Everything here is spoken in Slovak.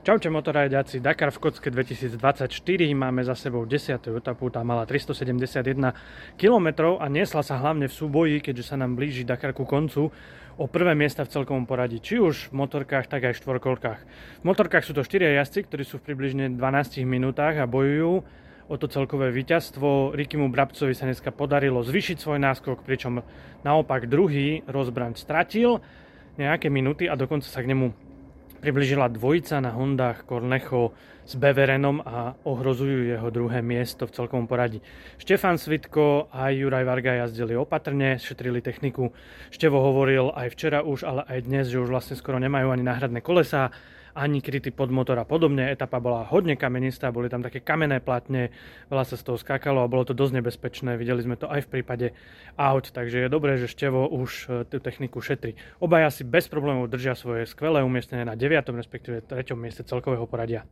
Čaute motorajďaci, Dakar v Kocke 2024, máme za sebou 10. etapu, tá mala 371 km a niesla sa hlavne v súboji, keďže sa nám blíži Dakar ku koncu o prvé miesta v celkovom poradí, či už v motorkách, tak aj v štvorkolkách. V motorkách sú to 4 jazdci, ktorí sú v približne 12 minútach a bojujú o to celkové víťazstvo. Rikimu Brabcovi sa dneska podarilo zvyšiť svoj náskok, pričom naopak druhý rozbraň stratil nejaké minúty a dokonca sa k nemu približila dvojica na Hondách Cornecho s Beverenom a ohrozujú jeho druhé miesto v celkovom poradí. Štefan Svitko a Juraj Varga jazdili opatrne, šetrili techniku. Števo hovoril aj včera už, ale aj dnes, že už vlastne skoro nemajú ani náhradné kolesá ani krytý pod motor a podobne. Etapa bola hodne kamenistá, boli tam také kamenné platne, veľa sa z toho skákalo a bolo to dosť nebezpečné. Videli sme to aj v prípade aut, takže je dobré, že Števo už e, tú techniku šetrí. Obaja si bez problémov držia svoje skvelé umiestnenie na 9. respektíve 3. mieste celkového poradia.